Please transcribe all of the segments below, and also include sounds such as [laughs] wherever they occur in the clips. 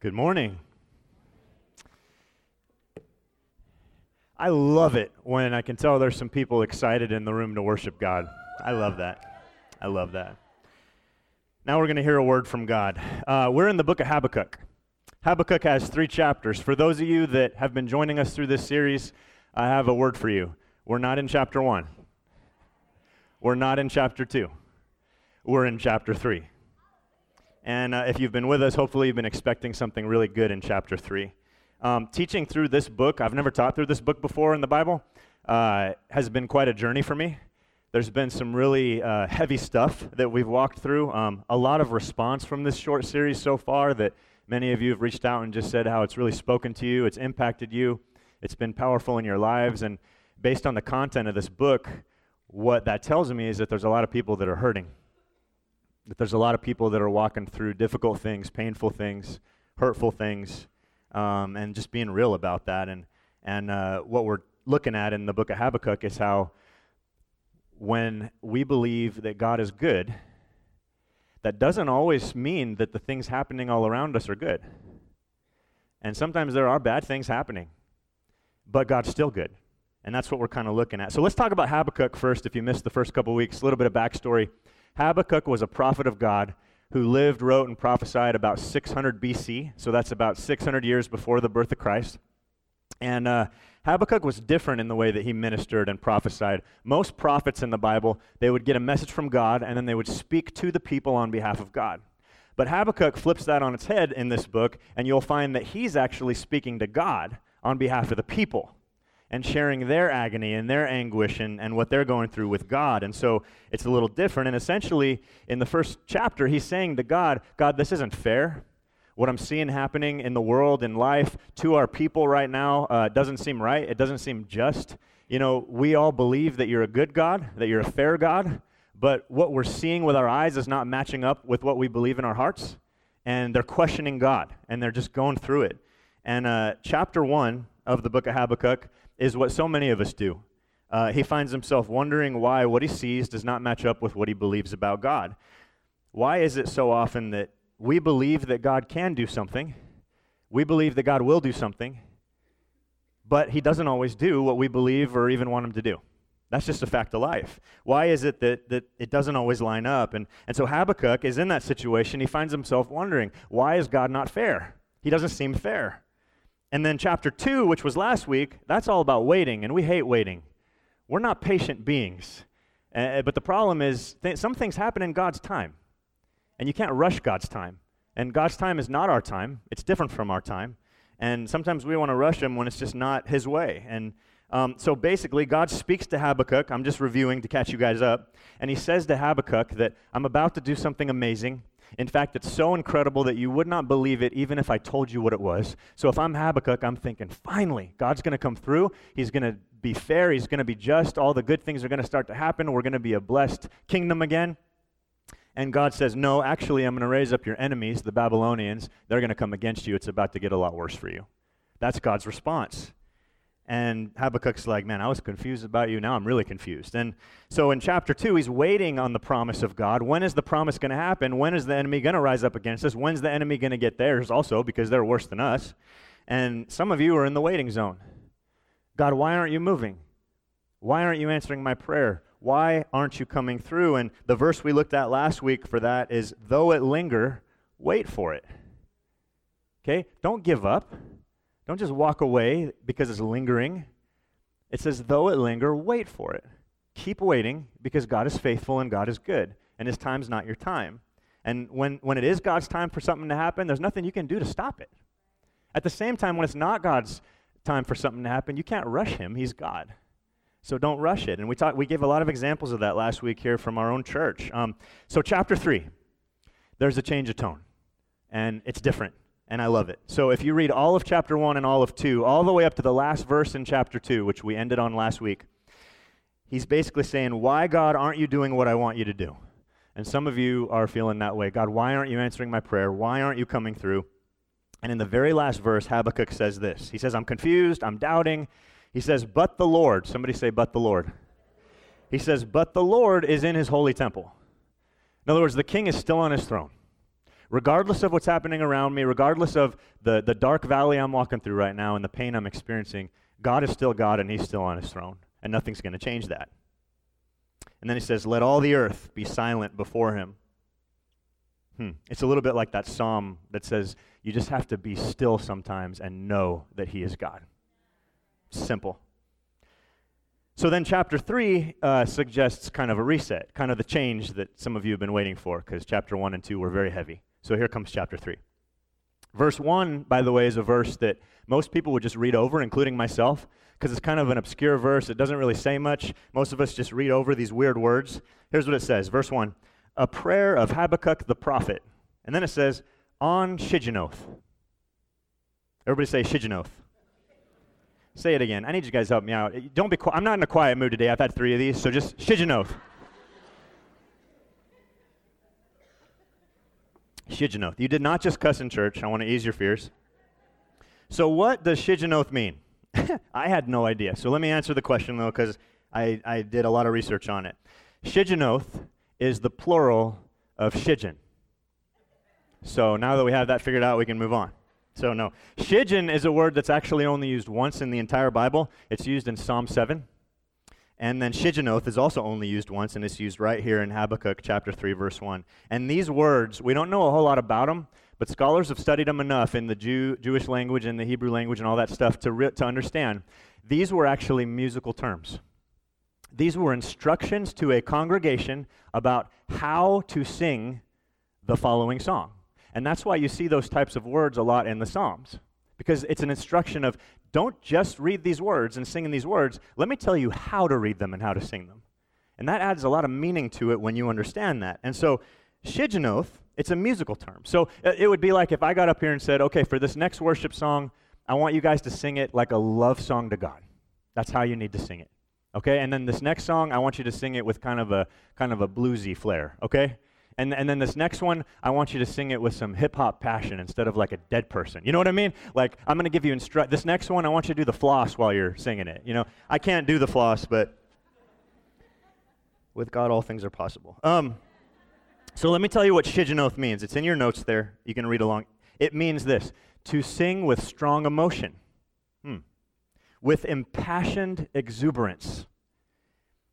Good morning. I love it when I can tell there's some people excited in the room to worship God. I love that. I love that. Now we're going to hear a word from God. Uh, we're in the book of Habakkuk. Habakkuk has three chapters. For those of you that have been joining us through this series, I have a word for you. We're not in chapter one, we're not in chapter two, we're in chapter three. And uh, if you've been with us, hopefully you've been expecting something really good in chapter 3. Um, teaching through this book, I've never taught through this book before in the Bible, uh, has been quite a journey for me. There's been some really uh, heavy stuff that we've walked through. Um, a lot of response from this short series so far that many of you have reached out and just said how it's really spoken to you, it's impacted you, it's been powerful in your lives. And based on the content of this book, what that tells me is that there's a lot of people that are hurting that there's a lot of people that are walking through difficult things, painful things, hurtful things, um, and just being real about that. And, and uh, what we're looking at in the book of Habakkuk is how when we believe that God is good, that doesn't always mean that the things happening all around us are good. And sometimes there are bad things happening, but God's still good. And that's what we're kind of looking at. So let's talk about Habakkuk first. If you missed the first couple weeks, a little bit of backstory. Habakkuk was a prophet of God who lived, wrote, and prophesied about 600 BC. So that's about 600 years before the birth of Christ. And uh, Habakkuk was different in the way that he ministered and prophesied. Most prophets in the Bible, they would get a message from God and then they would speak to the people on behalf of God. But Habakkuk flips that on its head in this book, and you'll find that he's actually speaking to God on behalf of the people and sharing their agony and their anguish and, and what they're going through with God. And so it's a little different. And essentially, in the first chapter, he's saying to God, God, this isn't fair. What I'm seeing happening in the world, in life, to our people right now uh, doesn't seem right. It doesn't seem just. You know, we all believe that you're a good God, that you're a fair God, but what we're seeing with our eyes is not matching up with what we believe in our hearts. And they're questioning God, and they're just going through it. And uh, chapter one of the book of Habakkuk is what so many of us do. Uh, he finds himself wondering why what he sees does not match up with what he believes about God. Why is it so often that we believe that God can do something, we believe that God will do something, but he doesn't always do what we believe or even want him to do? That's just a fact of life. Why is it that, that it doesn't always line up? And, and so Habakkuk is in that situation. He finds himself wondering, why is God not fair? He doesn't seem fair. And then chapter 2, which was last week, that's all about waiting, and we hate waiting. We're not patient beings. Uh, but the problem is, th- some things happen in God's time, and you can't rush God's time. And God's time is not our time, it's different from our time. And sometimes we want to rush Him when it's just not His way. And um, so basically, God speaks to Habakkuk. I'm just reviewing to catch you guys up. And He says to Habakkuk that I'm about to do something amazing. In fact, it's so incredible that you would not believe it even if I told you what it was. So if I'm Habakkuk, I'm thinking, finally, God's going to come through. He's going to be fair. He's going to be just. All the good things are going to start to happen. We're going to be a blessed kingdom again. And God says, No, actually, I'm going to raise up your enemies, the Babylonians. They're going to come against you. It's about to get a lot worse for you. That's God's response. And Habakkuk's like, man, I was confused about you. Now I'm really confused. And so in chapter 2, he's waiting on the promise of God. When is the promise going to happen? When is the enemy going to rise up against us? When's the enemy going to get theirs also because they're worse than us? And some of you are in the waiting zone. God, why aren't you moving? Why aren't you answering my prayer? Why aren't you coming through? And the verse we looked at last week for that is, though it linger, wait for it. Okay? Don't give up. Don't just walk away because it's lingering. It says, though it linger, wait for it. Keep waiting because God is faithful and God is good, and His time's not your time. And when, when it is God's time for something to happen, there's nothing you can do to stop it. At the same time, when it's not God's time for something to happen, you can't rush Him. He's God. So don't rush it. And we, talk, we gave a lot of examples of that last week here from our own church. Um, so, chapter 3, there's a change of tone, and it's different and I love it. So if you read all of chapter 1 and all of 2, all the way up to the last verse in chapter 2, which we ended on last week, he's basically saying, Why, God, aren't you doing what I want you to do? And some of you are feeling that way. God, why aren't you answering my prayer? Why aren't you coming through? And in the very last verse, Habakkuk says this He says, I'm confused, I'm doubting. He says, But the Lord, somebody say, But the Lord. He says, But the Lord is in his holy temple. In other words, the king is still on his throne. Regardless of what's happening around me, regardless of the, the dark valley I'm walking through right now and the pain I'm experiencing, God is still God and He's still on His throne. And nothing's going to change that. And then He says, Let all the earth be silent before Him. Hmm. It's a little bit like that psalm that says, You just have to be still sometimes and know that He is God. Simple. So then, chapter 3 uh, suggests kind of a reset, kind of the change that some of you have been waiting for, because chapter 1 and 2 were very heavy. So here comes chapter 3. Verse 1, by the way, is a verse that most people would just read over, including myself, because it's kind of an obscure verse. It doesn't really say much. Most of us just read over these weird words. Here's what it says Verse 1 A prayer of Habakkuk the prophet. And then it says, On Shigionoth. Everybody say Shigionoth. Say it again. I need you guys to help me out. Don't be. Qu- I'm not in a quiet mood today. I've had three of these, so just Shigionoth. Shigionoth. You did not just cuss in church. I want to ease your fears. So, what does Shigionoth mean? [laughs] I had no idea. So, let me answer the question, though, because I, I did a lot of research on it. Shigionoth is the plural of Shiggaion. So, now that we have that figured out, we can move on. So, no. Shiggaion is a word that's actually only used once in the entire Bible. It's used in Psalm 7. And then Shigionoth is also only used once, and it's used right here in Habakkuk chapter 3, verse 1. And these words, we don't know a whole lot about them, but scholars have studied them enough in the Jew, Jewish language and the Hebrew language and all that stuff to, re- to understand. These were actually musical terms. These were instructions to a congregation about how to sing the following song. And that's why you see those types of words a lot in the Psalms, because it's an instruction of don't just read these words and sing in these words. Let me tell you how to read them and how to sing them. And that adds a lot of meaning to it when you understand that. And so, shigionoth, it's a musical term. So uh, it would be like if I got up here and said, okay, for this next worship song, I want you guys to sing it like a love song to God. That's how you need to sing it. Okay? And then this next song, I want you to sing it with kind of a kind of a bluesy flair. Okay? And, and then this next one, I want you to sing it with some hip hop passion instead of like a dead person. You know what I mean? Like, I'm going to give you instruct. This next one, I want you to do the floss while you're singing it. You know, I can't do the floss, but with God, all things are possible. Um, so let me tell you what Shigionoth means. It's in your notes there. You can read along. It means this to sing with strong emotion, hmm. with impassioned exuberance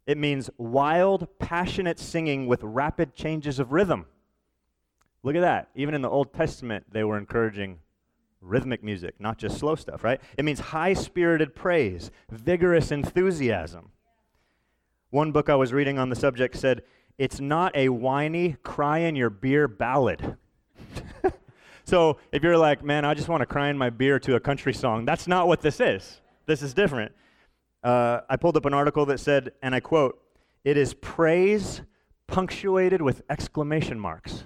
it means wild, passionate singing with rapid changes of rhythm. Look at that. Even in the Old Testament, they were encouraging rhythmic music, not just slow stuff, right? It means high spirited praise, vigorous enthusiasm. One book I was reading on the subject said, It's not a whiny, cry in your beer ballad. [laughs] so if you're like, man, I just want to cry in my beer to a country song, that's not what this is. This is different uh, I pulled up an article that said, and I quote, it is praise punctuated with exclamation marks.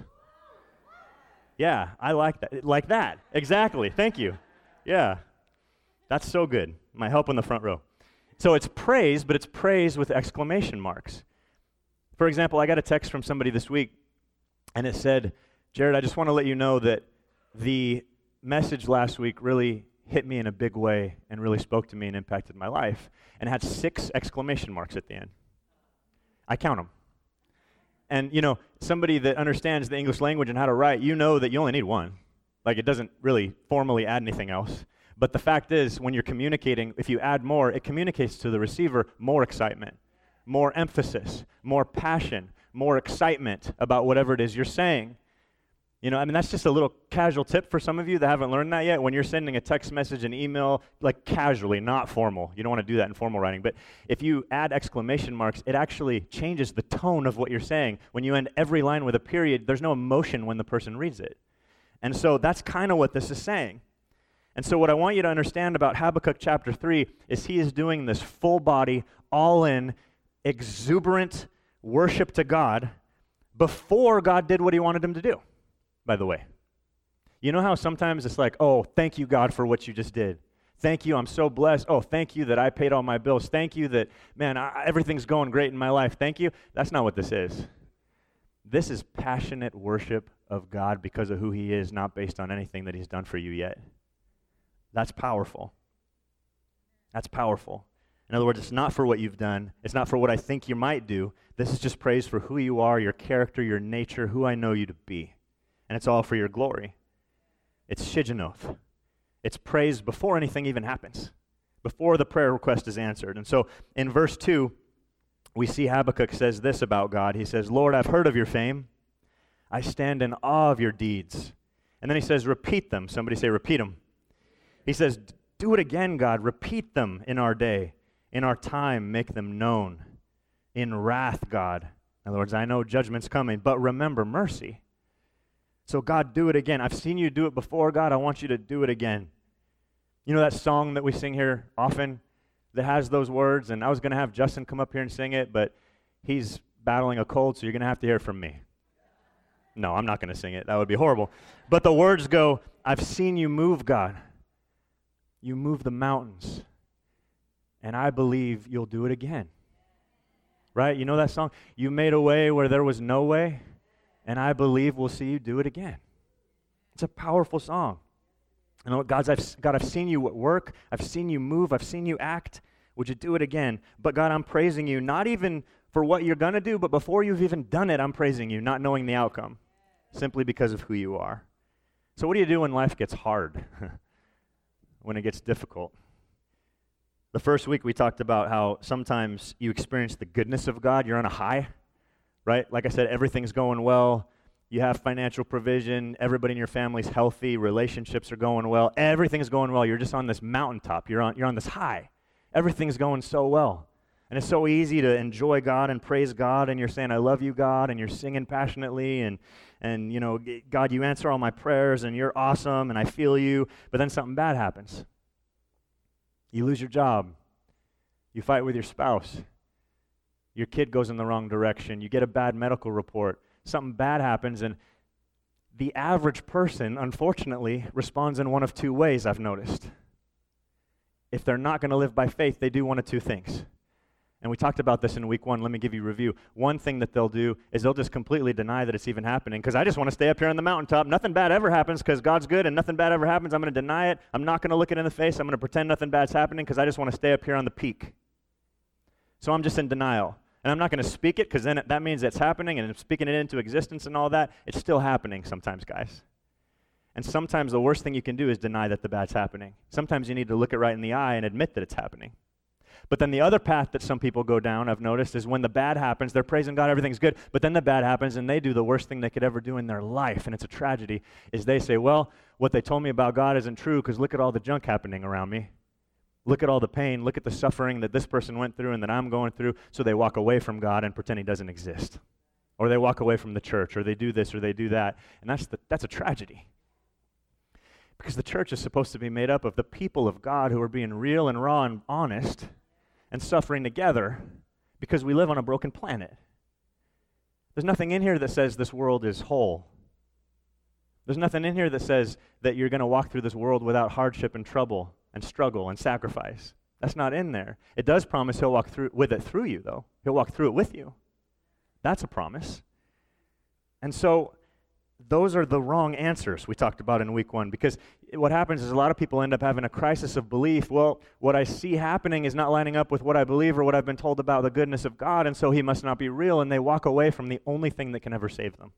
Yeah, I like that. Like that. Exactly. Thank you. Yeah. That's so good. My help in the front row. So it's praise, but it's praise with exclamation marks. For example, I got a text from somebody this week, and it said, Jared, I just want to let you know that the message last week really hit me in a big way and really spoke to me and impacted my life, and had six exclamation marks at the end. I count them. And, you know, somebody that understands the English language and how to write, you know that you only need one. Like, it doesn't really formally add anything else. But the fact is, when you're communicating, if you add more, it communicates to the receiver more excitement, more emphasis, more passion, more excitement about whatever it is you're saying. You know, I mean, that's just a little casual tip for some of you that haven't learned that yet. When you're sending a text message, an email, like casually, not formal, you don't want to do that in formal writing. But if you add exclamation marks, it actually changes the tone of what you're saying. When you end every line with a period, there's no emotion when the person reads it. And so that's kind of what this is saying. And so, what I want you to understand about Habakkuk chapter 3 is he is doing this full body, all in, exuberant worship to God before God did what he wanted him to do by the way. You know how sometimes it's like, oh, thank you, God, for what you just did. Thank you, I'm so blessed. Oh, thank you that I paid all my bills. Thank you that, man, I, everything's going great in my life. Thank you. That's not what this is. This is passionate worship of God because of who He is, not based on anything that He's done for you yet. That's powerful. That's powerful. In other words, it's not for what you've done, it's not for what I think you might do. This is just praise for who you are, your character, your nature, who I know you to be. And it's all for your glory. It's shigionoth. It's praise before anything even happens, before the prayer request is answered. And so in verse 2, we see Habakkuk says this about God. He says, Lord, I've heard of your fame. I stand in awe of your deeds. And then he says, repeat them. Somebody say, repeat them. He says, do it again, God. Repeat them in our day. In our time, make them known. In wrath, God. In other words, I know judgment's coming, but remember mercy. So, God, do it again. I've seen you do it before, God. I want you to do it again. You know that song that we sing here often that has those words? And I was going to have Justin come up here and sing it, but he's battling a cold, so you're going to have to hear from me. No, I'm not going to sing it. That would be horrible. But the words go I've seen you move, God. You move the mountains. And I believe you'll do it again. Right? You know that song? You made a way where there was no way and I believe we'll see you do it again. It's a powerful song. And God's, I've, God, I've seen you at work. I've seen you move. I've seen you act. Would you do it again? But God, I'm praising you, not even for what you're going to do, but before you've even done it, I'm praising you, not knowing the outcome, simply because of who you are. So, what do you do when life gets hard, [laughs] when it gets difficult? The first week we talked about how sometimes you experience the goodness of God, you're on a high, right? Like I said, everything's going well. You have financial provision. Everybody in your family's healthy. Relationships are going well. Everything's going well. You're just on this mountaintop. You're on, you're on this high. Everything's going so well. And it's so easy to enjoy God and praise God, and you're saying, I love you, God, and you're singing passionately, and, and you know, God, you answer all my prayers, and you're awesome, and I feel you. But then something bad happens. You lose your job. You fight with your spouse your kid goes in the wrong direction, you get a bad medical report, something bad happens, and the average person, unfortunately, responds in one of two ways, I've noticed. If they're not going to live by faith, they do one of two things. And we talked about this in week one. Let me give you a review. One thing that they'll do is they'll just completely deny that it's even happening because I just want to stay up here on the mountaintop. Nothing bad ever happens because God's good and nothing bad ever happens. I'm going to deny it. I'm not going to look it in the face. I'm going to pretend nothing bad's happening because I just want to stay up here on the peak. So I'm just in denial. And I'm not going to speak it because then that means it's happening and I'm speaking it into existence and all that. It's still happening sometimes, guys. And sometimes the worst thing you can do is deny that the bad's happening. Sometimes you need to look it right in the eye and admit that it's happening. But then the other path that some people go down, I've noticed, is when the bad happens, they're praising God, everything's good, but then the bad happens and they do the worst thing they could ever do in their life, and it's a tragedy, is they say, well, what they told me about God isn't true because look at all the junk happening around me. Look at all the pain, look at the suffering that this person went through and that I'm going through, so they walk away from God and pretend He doesn't exist. Or they walk away from the church, or they do this, or they do that. And that's, the, that's a tragedy. Because the church is supposed to be made up of the people of God who are being real and raw and honest and suffering together because we live on a broken planet. There's nothing in here that says this world is whole. There's nothing in here that says that you're going to walk through this world without hardship and trouble and struggle and sacrifice. That's not in there. It does promise he'll walk through with it through you, though. He'll walk through it with you. That's a promise. And so those are the wrong answers we talked about in week one because what happens is a lot of people end up having a crisis of belief. Well, what I see happening is not lining up with what I believe or what I've been told about the goodness of God, and so he must not be real, and they walk away from the only thing that can ever save them.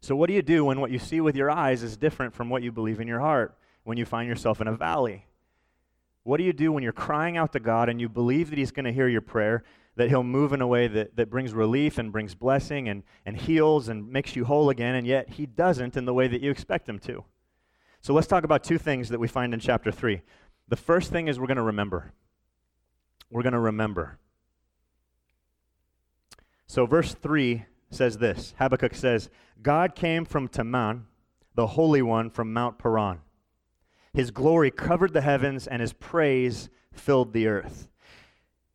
So, what do you do when what you see with your eyes is different from what you believe in your heart? When you find yourself in a valley? What do you do when you're crying out to God and you believe that He's going to hear your prayer, that He'll move in a way that, that brings relief and brings blessing and, and heals and makes you whole again, and yet He doesn't in the way that you expect Him to? So let's talk about two things that we find in chapter 3. The first thing is we're going to remember. We're going to remember. So, verse 3 says this Habakkuk says, God came from Teman, the Holy One from Mount Paran. His glory covered the heavens, and his praise filled the earth.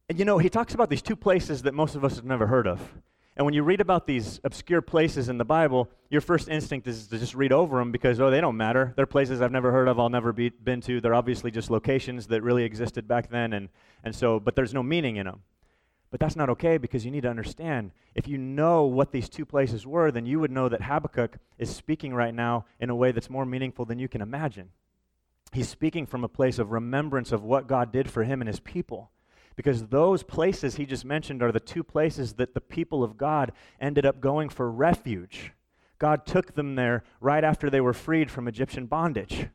And you know, he talks about these two places that most of us have never heard of. And when you read about these obscure places in the Bible, your first instinct is to just read over them because, oh, they don't matter. They're places I've never heard of, I'll never be, been to. They're obviously just locations that really existed back then. And, and so, but there's no meaning in them. But that's not okay because you need to understand if you know what these two places were, then you would know that Habakkuk is speaking right now in a way that's more meaningful than you can imagine. He's speaking from a place of remembrance of what God did for him and his people. Because those places he just mentioned are the two places that the people of God ended up going for refuge. God took them there right after they were freed from Egyptian bondage,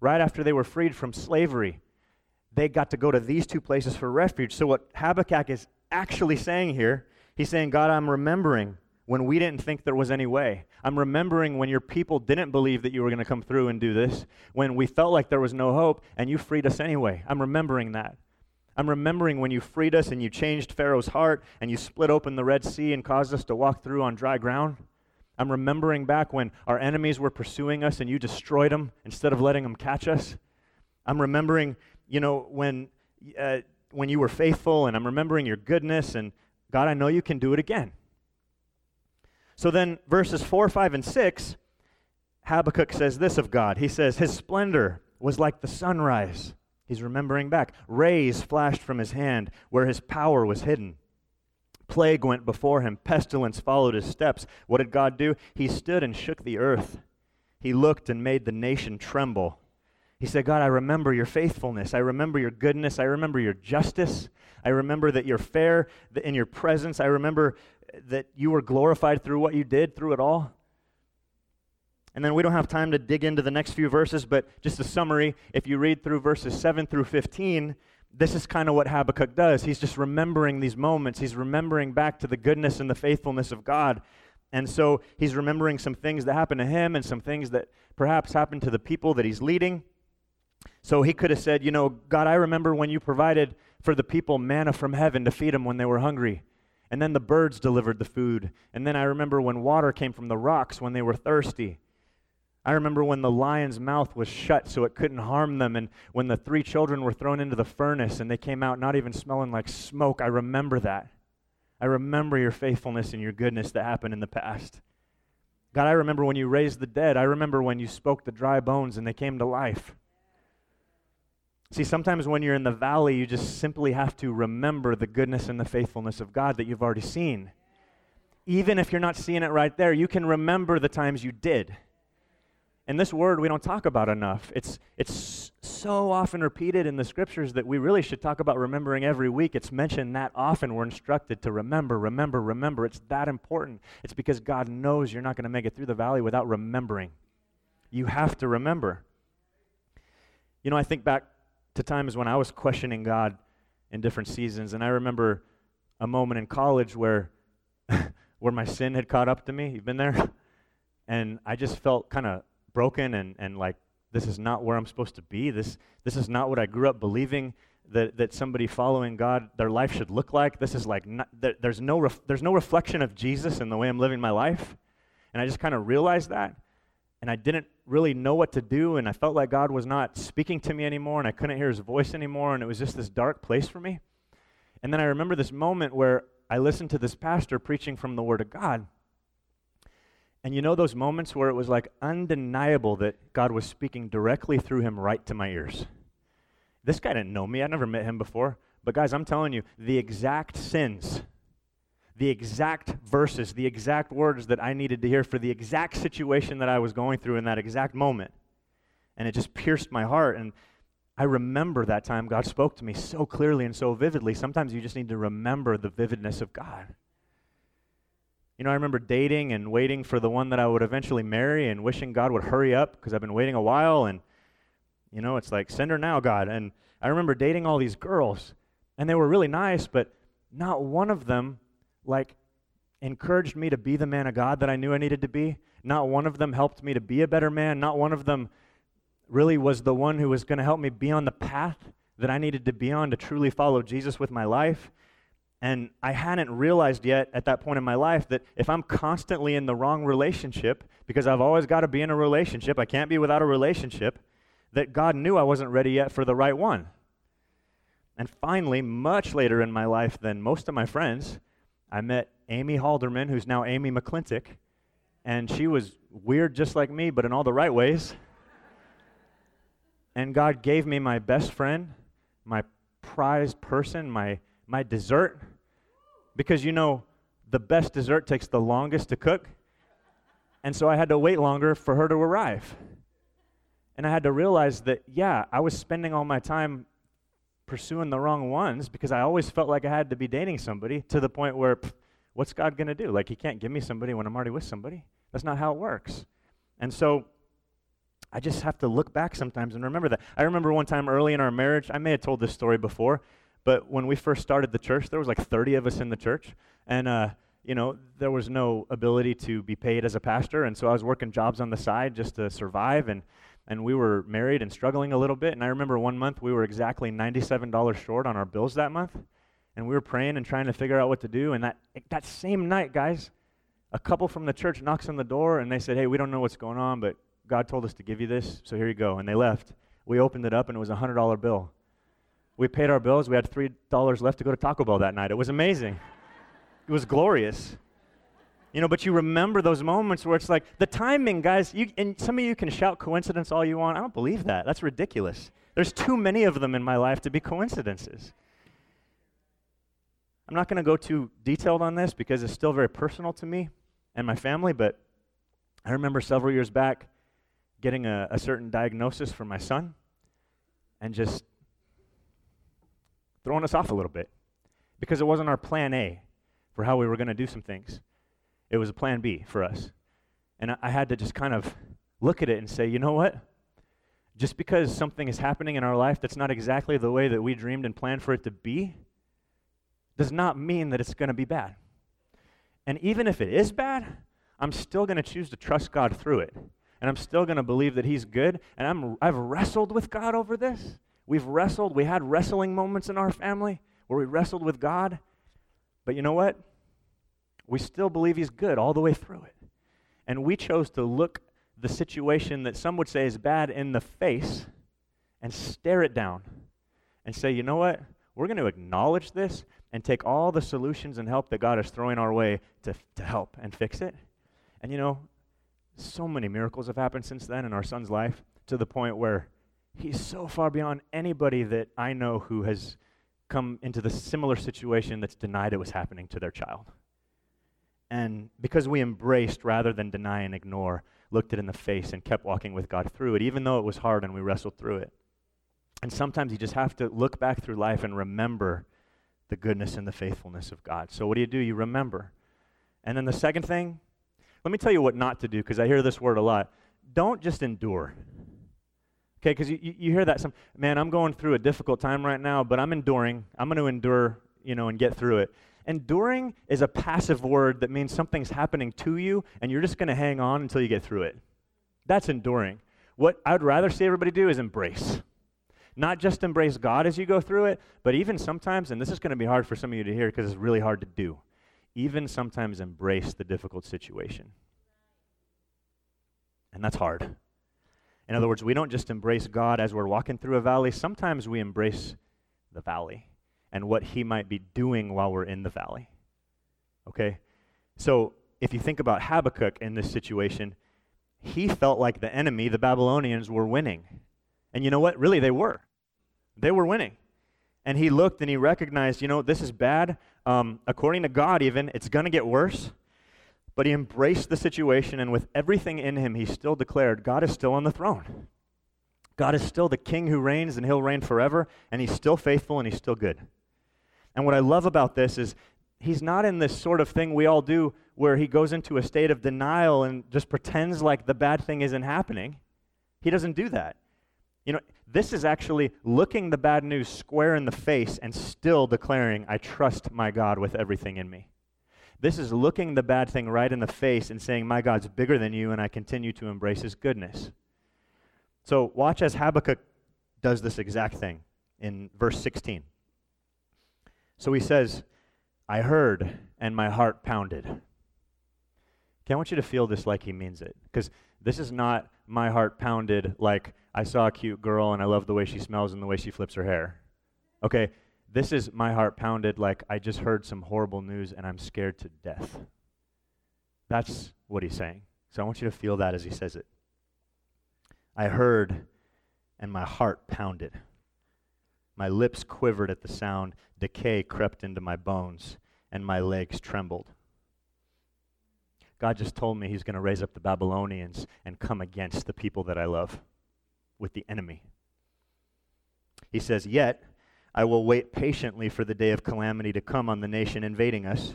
right after they were freed from slavery. They got to go to these two places for refuge. So, what Habakkuk is actually saying here, he's saying, God, I'm remembering when we didn't think there was any way. I'm remembering when your people didn't believe that you were going to come through and do this, when we felt like there was no hope, and you freed us anyway. I'm remembering that. I'm remembering when you freed us and you changed Pharaoh's heart and you split open the Red Sea and caused us to walk through on dry ground. I'm remembering back when our enemies were pursuing us and you destroyed them instead of letting them catch us. I'm remembering, you know, when, uh, when you were faithful, and I'm remembering your goodness, and God, I know you can do it again. So then, verses 4, 5, and 6, Habakkuk says this of God. He says, His splendor was like the sunrise. He's remembering back. Rays flashed from his hand where his power was hidden. Plague went before him, pestilence followed his steps. What did God do? He stood and shook the earth. He looked and made the nation tremble. He said, God, I remember your faithfulness. I remember your goodness. I remember your justice. I remember that you're fair in your presence. I remember that you were glorified through what you did through it all. And then we don't have time to dig into the next few verses, but just a summary. If you read through verses 7 through 15, this is kind of what Habakkuk does. He's just remembering these moments. He's remembering back to the goodness and the faithfulness of God. And so he's remembering some things that happened to him and some things that perhaps happened to the people that he's leading. So he could have said, You know, God, I remember when you provided for the people manna from heaven to feed them when they were hungry. And then the birds delivered the food. And then I remember when water came from the rocks when they were thirsty. I remember when the lion's mouth was shut so it couldn't harm them, and when the three children were thrown into the furnace and they came out not even smelling like smoke. I remember that. I remember your faithfulness and your goodness that happened in the past. God, I remember when you raised the dead. I remember when you spoke the dry bones and they came to life. See, sometimes when you're in the valley, you just simply have to remember the goodness and the faithfulness of God that you've already seen. Even if you're not seeing it right there, you can remember the times you did. And this word we don't talk about enough. It's, it's so often repeated in the scriptures that we really should talk about remembering every week. It's mentioned that often. We're instructed to remember, remember, remember. It's that important. It's because God knows you're not going to make it through the valley without remembering. You have to remember. You know, I think back to times when I was questioning God in different seasons, and I remember a moment in college where, [laughs] where my sin had caught up to me. You've been there? [laughs] And I just felt kind of broken and, and like this is not where I'm supposed to be. This, this is not what I grew up believing that, that somebody following God, their life should look like. This is like, not, there's, no ref, there's no reflection of Jesus in the way I'm living my life. And I just kind of realized that. And I didn't really know what to do. And I felt like God was not speaking to me anymore. And I couldn't hear his voice anymore. And it was just this dark place for me. And then I remember this moment where I listened to this pastor preaching from the Word of God. And you know those moments where it was like undeniable that God was speaking directly through him right to my ears? This guy didn't know me. I never met him before. But guys, I'm telling you, the exact sins, the exact verses, the exact words that I needed to hear for the exact situation that I was going through in that exact moment. And it just pierced my heart. And I remember that time God spoke to me so clearly and so vividly. Sometimes you just need to remember the vividness of God. You know, I remember dating and waiting for the one that I would eventually marry and wishing God would hurry up because I've been waiting a while. And, you know, it's like, send her now, God. And I remember dating all these girls, and they were really nice, but not one of them, like, encouraged me to be the man of God that I knew I needed to be. Not one of them helped me to be a better man. Not one of them really was the one who was going to help me be on the path that I needed to be on to truly follow Jesus with my life. And I hadn't realized yet at that point in my life that if I'm constantly in the wrong relationship, because I've always got to be in a relationship, I can't be without a relationship, that God knew I wasn't ready yet for the right one. And finally, much later in my life than most of my friends, I met Amy Halderman, who's now Amy McClintock. And she was weird just like me, but in all the right ways. and God gave me my best friend, my prized person, my, my dessert, because you know, the best dessert takes the longest to cook. And so I had to wait longer for her to arrive. And I had to realize that, yeah, I was spending all my time pursuing the wrong ones because I always felt like I had to be dating somebody to the point where, pff, what's God going to do? Like, He can't give me somebody when I'm already with somebody. That's not how it works. And so I just have to look back sometimes and remember that. I remember one time early in our marriage, I may have told this story before, but when we first started the church, there was like 30 of us in the church. And, uh, you know, there was no ability to be paid as a pastor. And so I was working jobs on the side just to survive. And, and we were married and struggling a little bit. And I remember one month we were exactly $97 short on our bills that month. And we were praying and trying to figure out what to do. And that, that same night, guys, a couple from the church knocks on the door and they said, Hey, we don't know what's going on, but God told us to give you this, so here you go. And they left. We opened it up and it was a $100 bill. We paid our bills. We had $3 left to go to Taco Bell that night. It was amazing. it was glorious. You know, but you remember those moments where it's like the timing, guys. You, and some of you can shout coincidence all you want. I don't believe that. That's ridiculous. There's too many of them in my life to be coincidences. I'm not going to go too detailed on this because it's still very personal to me and my family, but I remember several years back getting a, a certain diagnosis for my son and just throwing us off a little bit because it wasn't our plan A for how we were going to do some things. It was a plan B for us. And I, had to just kind of look at it and say, you know what? Just because something is happening in our life that's not exactly the way that we dreamed and planned for it to be, does not mean that it's going to be bad. And even if it is bad, I'm still going to choose to trust God through it. And I'm still going to believe that He's good. And I'm, I've wrestled with God over this. We've wrestled. We had wrestling moments in our family where we wrestled with God. But you know what? We still believe He's good all the way through it. And we chose to look the situation that some would say is bad in the face and stare it down and say, you know what? We're going to acknowledge this and take all the solutions and help that God is throwing our way to, to help and fix it. And you know, so many miracles have happened since then in our son's life to the point where he's so far beyond anybody that I know who has come into the similar situation that's denied it was happening to their child. And because we embraced rather than deny and ignore, looked it in the face and kept walking with God through it, even though it was hard and we wrestled through it. And sometimes you just have to look back through life and remember the goodness and the faithfulness of God. So, what do you do? You remember. And then the second thing, let me tell you what not to do because I hear this word a lot. Don't just endure. Okay, because you, you hear that some, man, I'm going through a difficult time right now, but I'm enduring. I'm going to endure, you know, and get through it. Enduring is a passive word that means something's happening to you and you're just going to hang on until you get through it. That's enduring. What I'd rather see everybody do is embrace. Not just embrace God as you go through it, but even sometimes, and this is going to be hard for some of you to hear because it's really hard to do, even sometimes embrace the difficult situation. And that's hard. In other words, we don't just embrace God as we're walking through a valley, sometimes we embrace the valley and what He might be doing while we're in the valley. Okay? So if you think about Habakkuk in this situation, he felt like the enemy, the Babylonians, were winning. And you know what? Really, they were. They were winning. And he looked and he recognized, you know, this is bad. Um, according to God, even, it's going to get worse. But he embraced the situation, and with everything in him, he still declared, God is still on the throne. God is still the king who reigns, and he'll reign forever, and he's still faithful, and he's still good. And what I love about this is he's not in this sort of thing we all do where he goes into a state of denial and just pretends like the bad thing isn't happening. He doesn't do that. You know, this is actually looking the bad news square in the face and still declaring, I trust my God with everything in me. This is looking the bad thing right in the face and saying, My God's bigger than you, and I continue to embrace his goodness. So watch as Habakkuk does this exact thing in verse 16. So he says, I heard, and my heart pounded. Okay, I want you to feel this like he means it. Because this is not my heart pounded like I saw a cute girl and I love the way she smells and the way she flips her hair. Okay, this is my heart pounded like I just heard some horrible news and I'm scared to death. That's what he's saying. So I want you to feel that as he says it. I heard and my heart pounded. My lips quivered at the sound. Decay crept into my bones and my legs trembled. God just told me he's going to raise up the Babylonians and come against the people that I love with the enemy. He says, Yet I will wait patiently for the day of calamity to come on the nation invading us.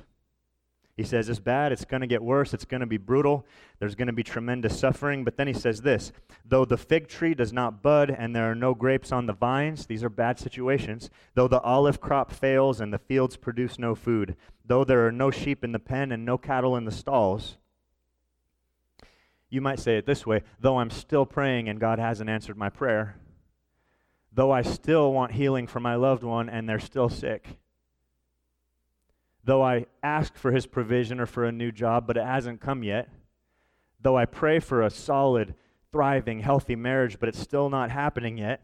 He says it's bad, it's going to get worse, it's going to be brutal, there's going to be tremendous suffering. But then he says this though the fig tree does not bud and there are no grapes on the vines, these are bad situations, though the olive crop fails and the fields produce no food, though there are no sheep in the pen and no cattle in the stalls. You might say it this way though I'm still praying and God hasn't answered my prayer, though I still want healing for my loved one and they're still sick Though I ask for his provision or for a new job, but it hasn't come yet. Though I pray for a solid, thriving, healthy marriage, but it's still not happening yet.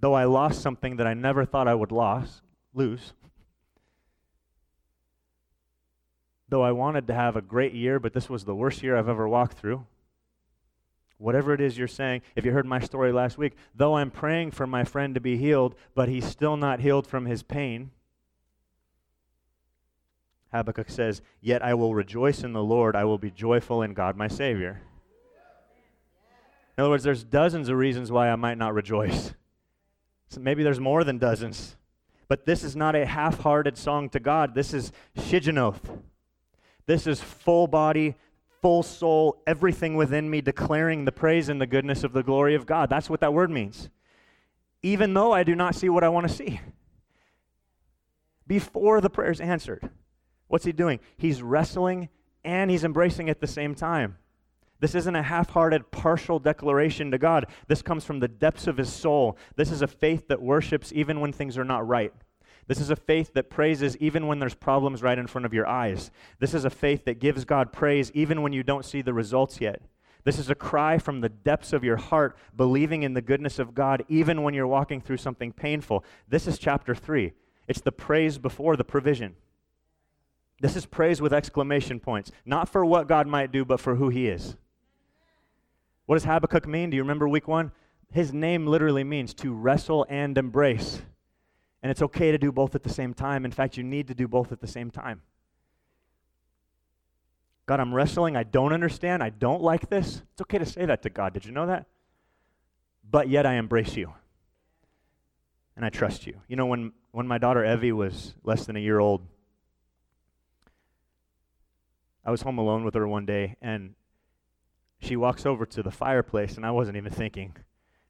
Though I lost something that I never thought I would lost, lose. [laughs] Though I wanted to have a great year, but this was the worst year I've ever walked through. Whatever it is you're saying, if you heard my story last week, though I'm praying for my friend to be healed, but he's still not healed from his pain, Habakkuk says, Yet I will rejoice in the Lord, I will be joyful in God my Savior. In other words, there's dozens of reasons why I might not rejoice. So maybe there's more than dozens. But this is not a half hearted song to God. This is Shigionoth. This is full body, full soul, everything within me declaring the praise and the goodness of the glory of God. That's what that word means. Even though I do not see what I want to see. Before the prayer is answered. What's he doing? He's wrestling and he's embracing at the same time. This isn't a half hearted, partial declaration to God. This comes from the depths of his soul. This is a faith that worships even when things are not right. This is a faith that praises even when there's problems right in front of your eyes. This is a faith that gives God praise even when you don't see the results yet. This is a cry from the depths of your heart, believing in the goodness of God even when you're walking through something painful. This is chapter 3. It's the praise before the provision. This is praise with exclamation points, not for what God might do, but for who he is. What does Habakkuk mean? Do you remember week one? His name literally means to wrestle and embrace. And it's okay to do both at the same time. In fact, you need to do both at the same time. God, I'm wrestling. I don't understand. I don't like this. It's okay to say that to God. Did you know that? But yet I embrace you. And I trust you. You know, when, when my daughter Evie was less than a year old, I was home alone with her one day, and she walks over to the fireplace, and I wasn't even thinking,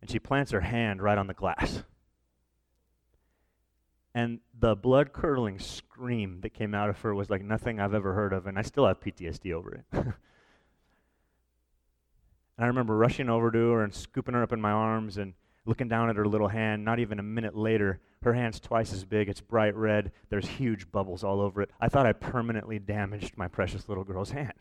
and she plants her hand right on the glass. And the blood curdling scream that came out of her was like nothing I've ever heard of, and I still have PTSD over it. [laughs] and I remember rushing over to her and scooping her up in my arms and looking down at her little hand. Not even a minute later, her hand's twice as big. It's bright red. There's huge bubbles all over it. I thought I permanently damaged my precious little girl's [laughs] hand.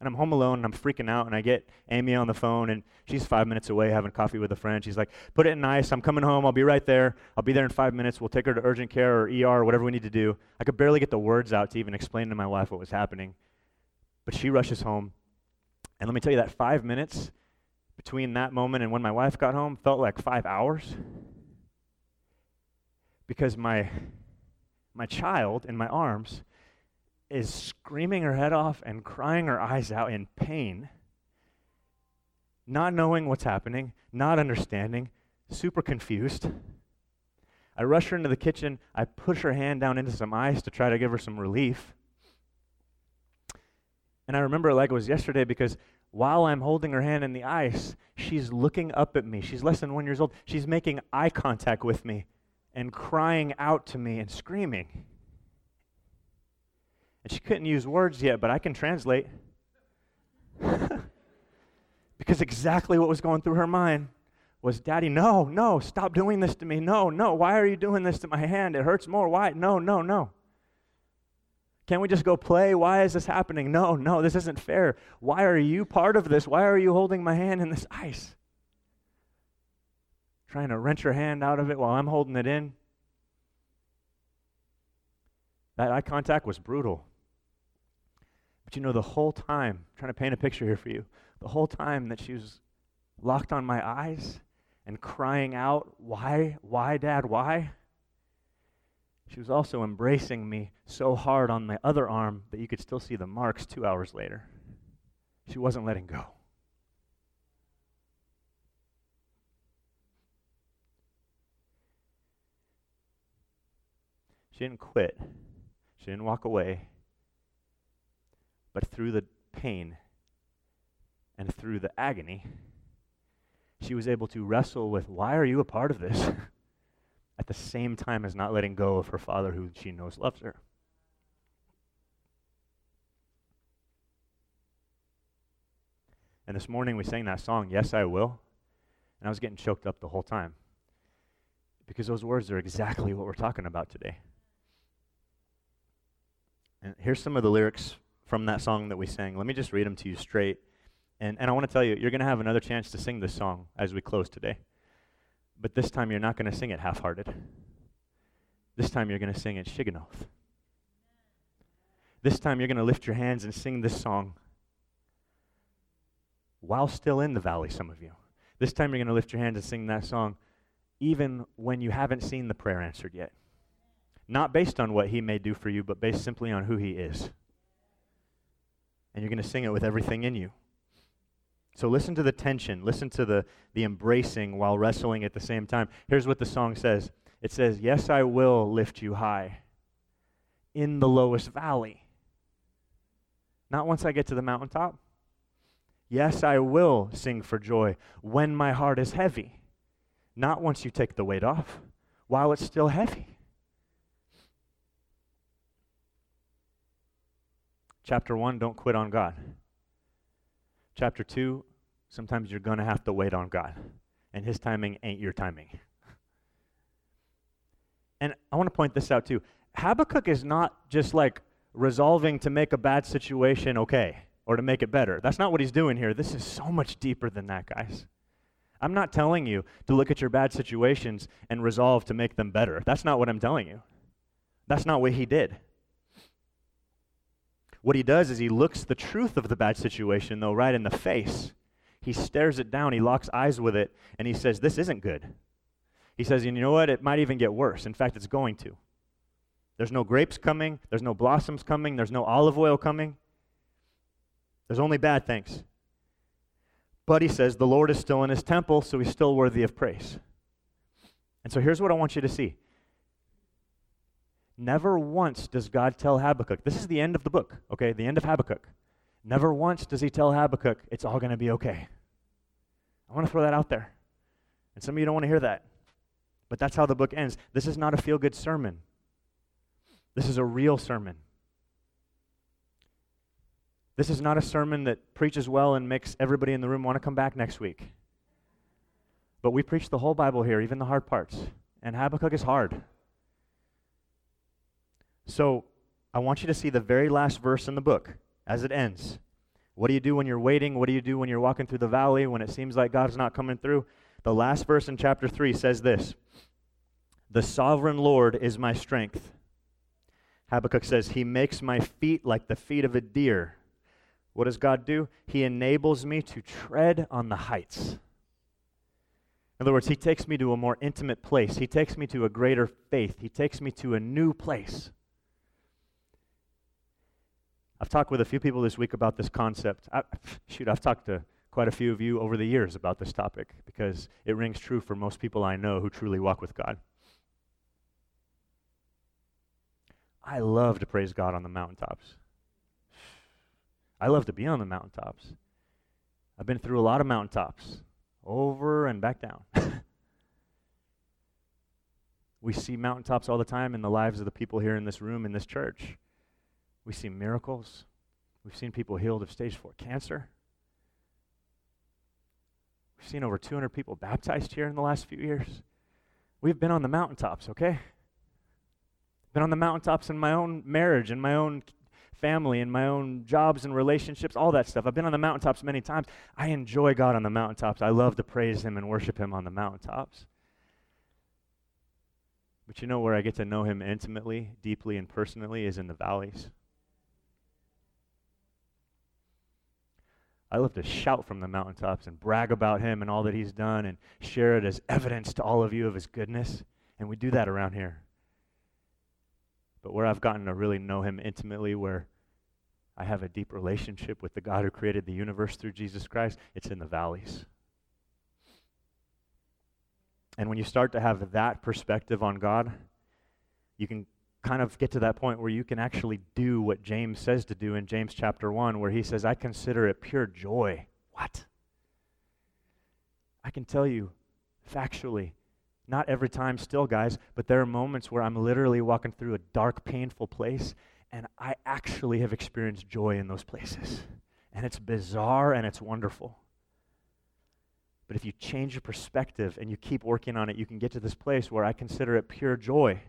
And I'm home alone and I'm freaking out. And I get Amy on the phone, and she's five minutes away having coffee with a friend. She's like, Put it in ice. I'm coming home. I'll be right there. I'll be there in five minutes. We'll take her to urgent care or ER or whatever we need to do. I could barely get the words out to even explain to my wife what was happening. But she rushes home. And let me tell you that five minutes between that moment and when my wife got home felt like five hours. Because my my child in my arms is screaming her head off and crying her eyes out in pain not knowing what's happening not understanding super confused. I rush her into the kitchen. I push her hand down into some ice to try to give her some relief. And i remember it like it was yesterday because while I'm holding her hand in the ice, she's looking up at me. She's less than one years old. She's making eye contact with me and crying out to me and screaming. And she couldn't use words yet, but I can translate. [laughs] because exactly what was going through her mind was, Daddy, no, no, stop doing this to me. No, no, why are you doing this to my hand? It hurts more. Why? No, no, no. Can't we just go play? Why is this happening? No, no, this isn't fair. Why are you part of this? Why are you holding my hand in this ice? Trying to wrench your hand out of it while I'm holding it in. That eye contact was brutal. But you know, the whole time, I'm trying to paint a picture here for you, the whole time that she was locked on my eyes and crying out, Why, why, Dad, why? She was also embracing me so hard on my other arm that you could still see the marks two hours later. She wasn't letting go. She didn't quit. She didn't walk away. But through the pain and through the agony, she was able to wrestle with why are you a part of this? [laughs] At the same time as not letting go of her father, who she knows loves her. And this morning we sang that song, Yes, I Will. And I was getting choked up the whole time. Because those words are exactly what we're talking about today. And here's some of the lyrics from that song that we sang. Let me just read them to you straight. And, and I want to tell you, you're going to have another chance to sing this song as we close today. But this time, you're not going to sing it half hearted. This time, you're going to sing it Shigionoth. This time, you're going to lift your hands and sing this song while still in the valley, some of you. This time, you're going to lift your hands and sing that song even when you haven't seen the prayer answered yet. Not based on what he may do for you, but based simply on who he is. And you're going to sing it with everything in you. So listen to the tension, listen to the, the embracing while wrestling at the same time. Here's what the song says it says, Yes, I will lift you high in the lowest valley. Not once I get to the mountaintop. Yes, I will sing for joy when my heart is heavy. Not once you take the weight off, while it's still heavy. Chapter 1, don't quit on God. Chapter 2, sometimes you're going to have to wait on God, and His timing ain't your timing. And I want to point this out too. Habakkuk is not just like resolving to make a bad situation okay or to make it better. That's not what he's doing here. This is so much deeper than that, guys. I'm not telling you to look at your bad situations and resolve to make them better. That's not what I'm telling you. That's not what he did. What he does is he looks the truth of the bad situation, though, right in the face. He stares it down, he locks eyes with it, and he says, This isn't good. He says, And you know what? It might even get worse. In fact, it's going to. There's no grapes coming, there's no blossoms coming, there's no olive oil coming. There's only bad things. But he says, The Lord is still in his temple, so he's still worthy of praise. And so here's what I want you to see Never once does God tell Habakkuk, this is the end of the book, okay, the end of Habakkuk. Never once does he tell Habakkuk, it's all going to be okay. I want to throw that out there. And some of you don't want to hear that. But that's how the book ends. This is not a feel good sermon, this is a real sermon. This is not a sermon that preaches well and makes everybody in the room want to come back next week. But we preach the whole Bible here, even the hard parts. And Habakkuk is hard. So I want you to see the very last verse in the book as it ends. What do you do when you're waiting? What do you do when you're walking through the valley when it seems like God's not coming through? The last verse in chapter 3 says this The sovereign Lord is my strength. Habakkuk says, He makes my feet like the feet of a deer. What does God do? He enables me to tread on the heights. In other words, He takes me to a more intimate place. He takes me to a greater faith. He takes me to a new place. I've talked with a few people this week about this concept. I, [laughs] shoot, I've talked to quite a few of you over the years about this topic because it rings true for most people I know who truly walk with God. I love to praise God on the mountaintops. [sighs] I love to be on the mountaintops. I've been through a lot of mountaintops, over and back down. [laughs] we see mountaintops all the time in the lives of the people here in this room, in this church. We see miracles. We've seen people healed of stage four cancer. We've seen over 200 people baptized here in the last few years. We've been on the mountaintops, okay? Been on the mountaintops in my own marriage, in my own family, in my own jobs and relationships, all that stuff. I've been on the mountaintops many times. I enjoy God on the mountaintops. I love to praise Him and worship Him on the mountaintops. But you know where I get to know Him intimately, deeply, and personally is in the valleys. I love to shout from the mountaintops and brag about him and all that he's done and share it as evidence to all of you of his goodness. And we do that around here. But where I've gotten to really know him intimately, where I have a deep relationship with the God who created the universe through Jesus Christ, it's in the valleys. And when you start to have that perspective on God, you can kind of get to that point where you can actually do what James says to do in James chapter 1, where he says, I consider it pure joy. What? I can tell you factually, not every time still, guys, but there are moments where I'm literally walking through a dark, painful place, and I actually have experienced joy in those places. And it's bizarre and it's wonderful. But if you change your perspective and you keep working on it, you can get to this place where I consider it pure joy.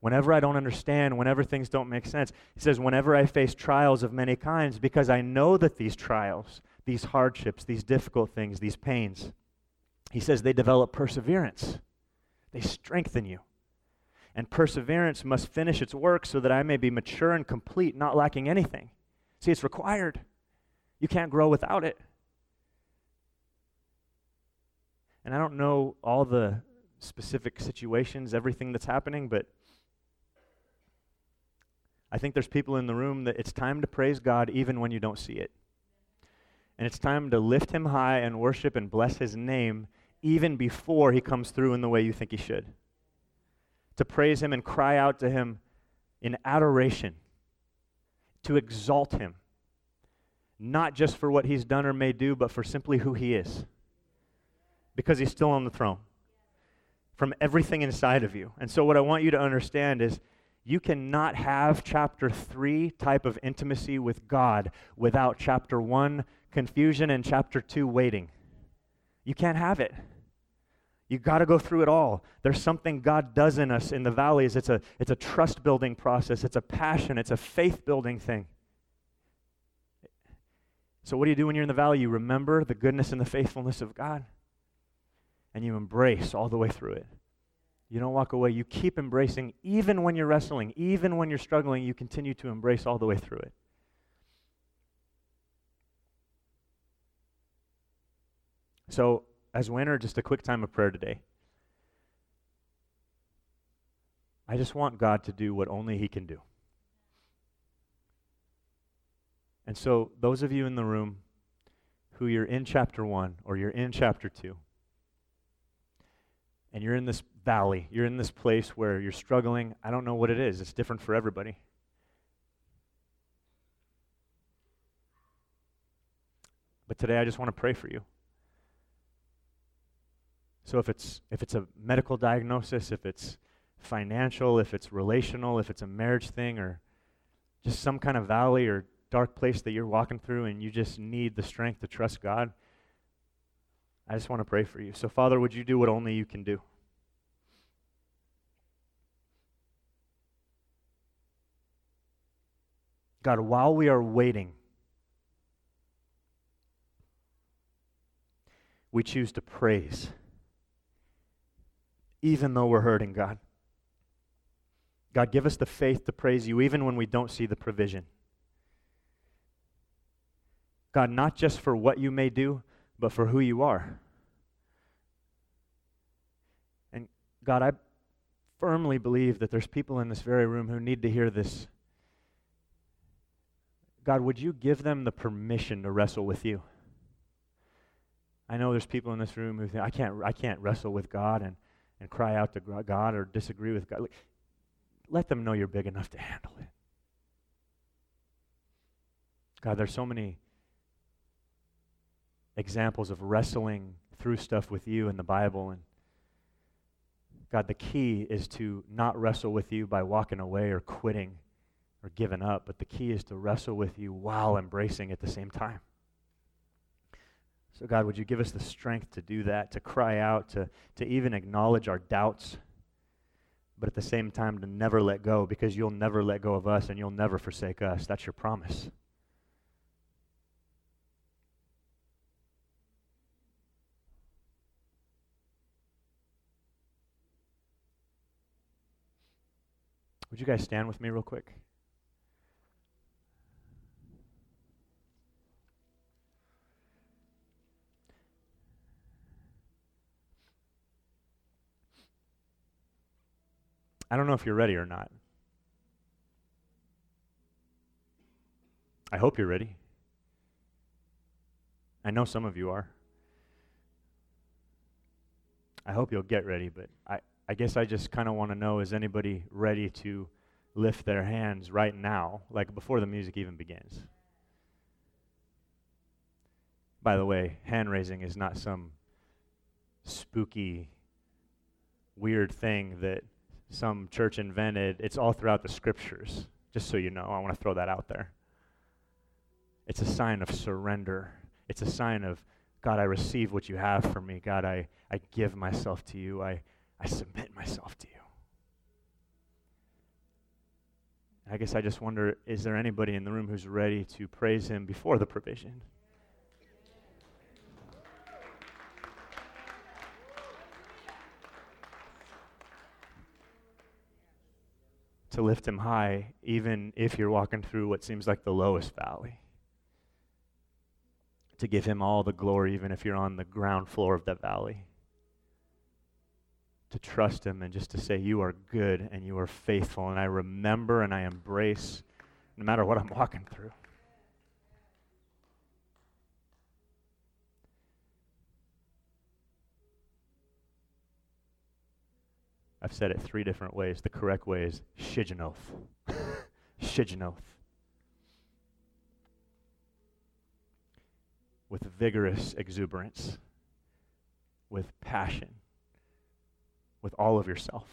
Whenever I don't understand, whenever things don't make sense, he says, whenever I face trials of many kinds, because I know that these trials, these hardships, these difficult things, these pains, he says they develop perseverance. They strengthen you. And perseverance must finish its work so that I may be mature and complete, not lacking anything. See, it's required. You can't grow without it. And I don't know all the specific situations, everything that's happening, but I think there's people in the room that it's time to praise God even when you don't see it. And it's time to lift him high and worship and bless his name even before he comes through in the way you think he should. To praise him and cry out to him in adoration, to exalt him, not just for what he's done or may do, but for simply who he is. Because he's still on the throne from everything inside of you. And so, what I want you to understand is you cannot have chapter 3 type of intimacy with God without chapter 1 confusion and chapter 2 waiting. You can't have it. You got to go through it all. There's something God does in us in the valleys. It's a, it's a trust building process, it's a passion, it's a faith building thing. So, what do you do when you're in the valley? You remember the goodness and the faithfulness of God, and you embrace all the way through it. You don't walk away. You keep embracing, even when you're wrestling, even when you're struggling, you continue to embrace all the way through it. So, as winner, just a quick time of prayer today. I just want God to do what only He can do. And so, those of you in the room who you're in chapter 1 or you're in chapter 2, and you're in this valley, you're in this place where you're struggling, I don't know what it is, it's different for everybody. But today I just want to pray for you. So if it's if it's a medical diagnosis, if it's financial, if it's relational, if it's a marriage thing or just some kind of valley or dark place that you're walking through and you just need the strength to trust God, I just want to pray for you. So Father, would you do what only you can do? God, while we are waiting, we choose to praise even though we're hurting, God. God, give us the faith to praise you even when we don't see the provision. God, not just for what you may do, but for who you are. And God, I firmly believe that there's people in this very room who need to hear this. God, would you give them the permission to wrestle with you? I know there's people in this room who think, I can't, I can't wrestle with God, and and cry out to God or disagree with God. Let them know you're big enough to handle it. God, there's so many examples of wrestling through stuff with you in the Bible. And God, the key is to not wrestle with you by walking away or quitting or giving up, but the key is to wrestle with you while embracing at the same time. So, God, would you give us the strength to do that, to cry out, to, to even acknowledge our doubts, but at the same time to never let go because you'll never let go of us and you'll never forsake us. That's your promise. Would you guys stand with me real quick? I don't know if you're ready or not. I hope you're ready. I know some of you are. I hope you'll get ready, but I, I guess I just kind of want to know is anybody ready to lift their hands right now, like before the music even begins? By the way, hand raising is not some spooky, weird thing that some church invented. It's all throughout the scriptures, just so you know. I want to throw that out there. It's a sign of surrender. It's a sign of, God, I receive what you have for me. God, I, I give myself to you. I, I submit myself to you. I guess I just wonder is there anybody in the room who's ready to praise him before the provision? to lift him high, even if you're walking through what seems like the lowest valley. To give him all the glory, even if you're on the ground floor of that valley. To trust him and just to say, You are good and you are faithful, and I remember and I embrace no matter what I'm walking through. I've said it three different ways. The correct way is shigionoth. [laughs] shigionoth. With vigorous exuberance, with passion, with all of yourself.